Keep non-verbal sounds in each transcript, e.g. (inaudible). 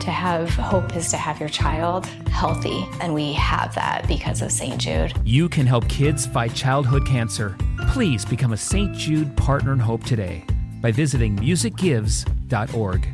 To have hope is to have your child healthy, and we have that because of St. Jude. You can help kids fight childhood cancer. Please become a St. Jude Partner in Hope today by visiting musicgives.org.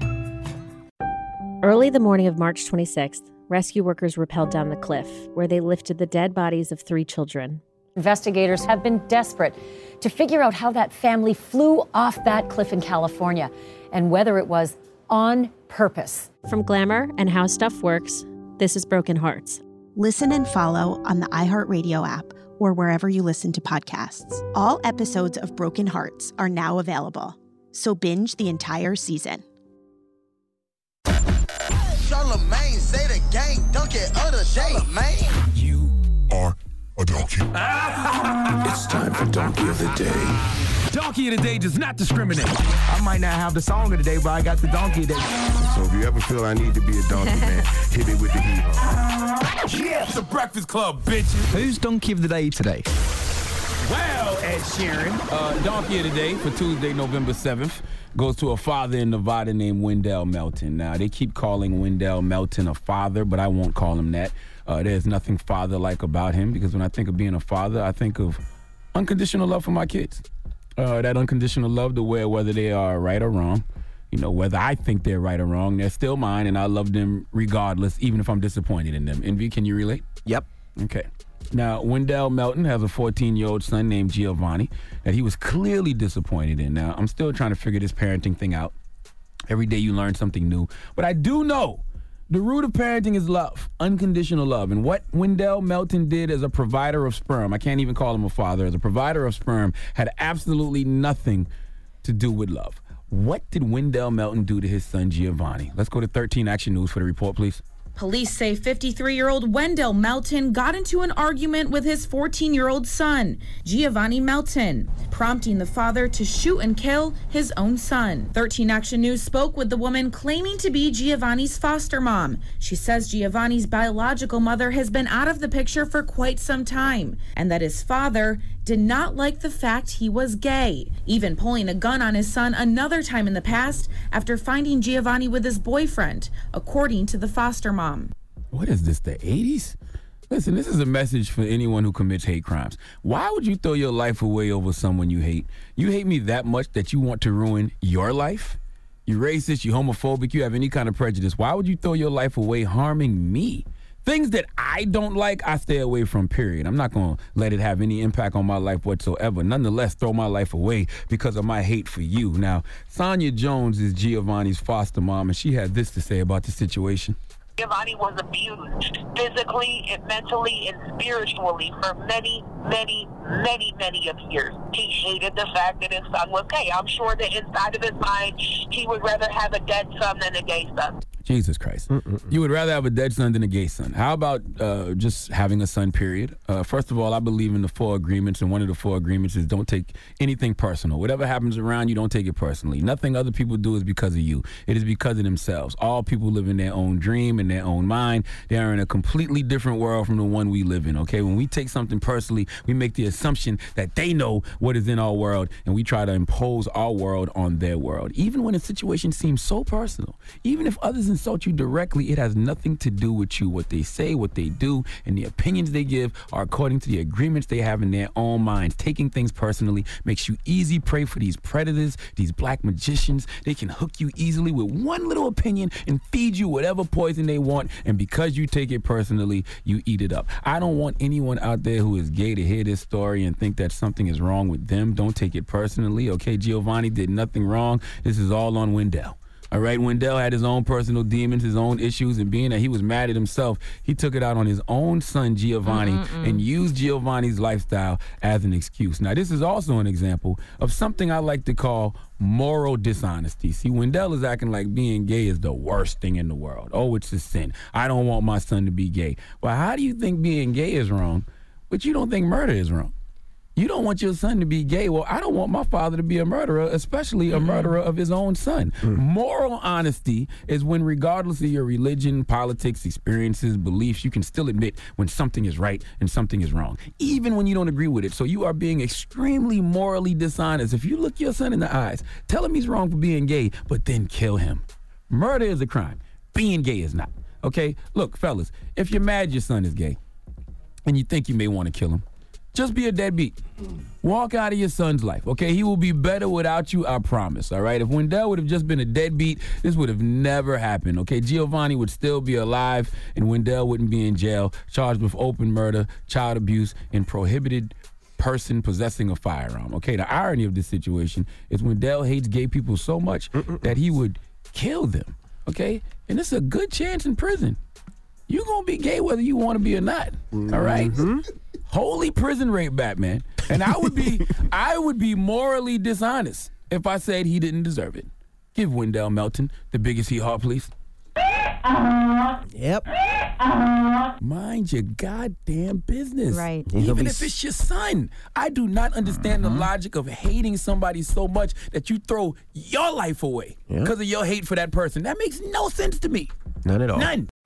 Early the morning of March 26th, rescue workers rappelled down the cliff where they lifted the dead bodies of three children. Investigators have been desperate to figure out how that family flew off that cliff in California and whether it was on purpose. From Glamour and How Stuff Works, this is Broken Hearts. Listen and follow on the iHeartRadio app or wherever you listen to podcasts. All episodes of Broken Hearts are now available, so binge the entire season. Charlemagne say the gang dunk it other day, man. You are a donkey. (laughs) it's time for Donkey of the Day. Donkey of the Day does not discriminate. I might not have the song of the day, but I got the donkey of the day. So if you ever feel I need to be a donkey, man, hit me with the heat. Yeah, the Breakfast Club, bitches. Who's donkey of the day today? Well, Ed Sheeran, uh, donkey of the day for Tuesday, November 7th goes to a father in Nevada named Wendell Melton. Now, they keep calling Wendell Melton a father, but I won't call him that. Uh, there's nothing father like about him because when I think of being a father, I think of unconditional love for my kids. Uh, that unconditional love to where whether they are right or wrong, you know, whether I think they're right or wrong, they're still mine and I love them regardless, even if I'm disappointed in them. Envy, can you relate? Yep. Okay. Now, Wendell Melton has a 14 year old son named Giovanni that he was clearly disappointed in. Now, I'm still trying to figure this parenting thing out. Every day you learn something new. But I do know the root of parenting is love, unconditional love. And what Wendell Melton did as a provider of sperm, I can't even call him a father, as a provider of sperm, had absolutely nothing to do with love. What did Wendell Melton do to his son Giovanni? Let's go to 13 Action News for the report, please. Police say 53 year old Wendell Melton got into an argument with his 14 year old son, Giovanni Melton, prompting the father to shoot and kill his own son. 13 Action News spoke with the woman claiming to be Giovanni's foster mom. She says Giovanni's biological mother has been out of the picture for quite some time and that his father did not like the fact he was gay, even pulling a gun on his son another time in the past after finding Giovanni with his boyfriend, according to the foster mom. What is this, the 80s? Listen, this is a message for anyone who commits hate crimes. Why would you throw your life away over someone you hate? You hate me that much that you want to ruin your life? you racist, you homophobic, you have any kind of prejudice, why would you throw your life away harming me? Things that I don't like, I stay away from, period. I'm not going to let it have any impact on my life whatsoever. Nonetheless, throw my life away because of my hate for you. Now, Sonia Jones is Giovanni's foster mom, and she had this to say about the situation. Giovanni was abused physically and mentally and spiritually for many, many, many, many of years. He hated the fact that his son was gay. I'm sure that inside of his mind, he would rather have a dead son than a gay son. Jesus Christ. Mm-mm-mm. You would rather have a dead son than a gay son. How about uh, just having a son, period? Uh, first of all, I believe in the four agreements, and one of the four agreements is don't take anything personal. Whatever happens around you, don't take it personally. Nothing other people do is because of you, it is because of themselves. All people live in their own dream, in their own mind. They are in a completely different world from the one we live in, okay? When we take something personally, we make the assumption that they know what is in our world, and we try to impose our world on their world. Even when a situation seems so personal, even if others insult you directly, it has nothing to do with you. What they say, what they do, and the opinions they give are according to the agreements they have in their own minds. Taking things personally makes you easy prey for these predators, these black magicians. They can hook you easily with one little opinion and feed you whatever poison they want. And because you take it personally, you eat it up. I don't want anyone out there who is gay to hear this story and think that something is wrong with them. Don't take it personally. Okay, Giovanni did nothing wrong. This is all on Wendell. All right, Wendell had his own personal demons, his own issues, and being that he was mad at himself, he took it out on his own son, Giovanni, Mm-mm-mm. and used Giovanni's lifestyle as an excuse. Now, this is also an example of something I like to call moral dishonesty. See, Wendell is acting like being gay is the worst thing in the world. Oh, it's a sin. I don't want my son to be gay. Well, how do you think being gay is wrong, but you don't think murder is wrong? You don't want your son to be gay. Well, I don't want my father to be a murderer, especially a mm-hmm. murderer of his own son. Mm. Moral honesty is when, regardless of your religion, politics, experiences, beliefs, you can still admit when something is right and something is wrong, even when you don't agree with it. So you are being extremely morally dishonest. If you look your son in the eyes, tell him he's wrong for being gay, but then kill him. Murder is a crime. Being gay is not. Okay? Look, fellas, if you're mad your son is gay and you think you may want to kill him, just be a deadbeat. Walk out of your son's life, okay? He will be better without you, I promise, all right? If Wendell would have just been a deadbeat, this would have never happened, okay? Giovanni would still be alive, and Wendell wouldn't be in jail, charged with open murder, child abuse, and prohibited person possessing a firearm, okay? The irony of this situation is Wendell hates gay people so much that he would kill them, okay? And it's a good chance in prison. You're gonna be gay whether you want to be or not, all right? mm-hmm holy prison rape Batman. And I would be (laughs) I would be morally dishonest if I said he didn't deserve it. Give Wendell Melton the biggest hee haw, please. Yep. Mind your goddamn business. Right. Even if it's your son. I do not understand uh-huh. the logic of hating somebody so much that you throw your life away because yep. of your hate for that person. That makes no sense to me. None at all. None.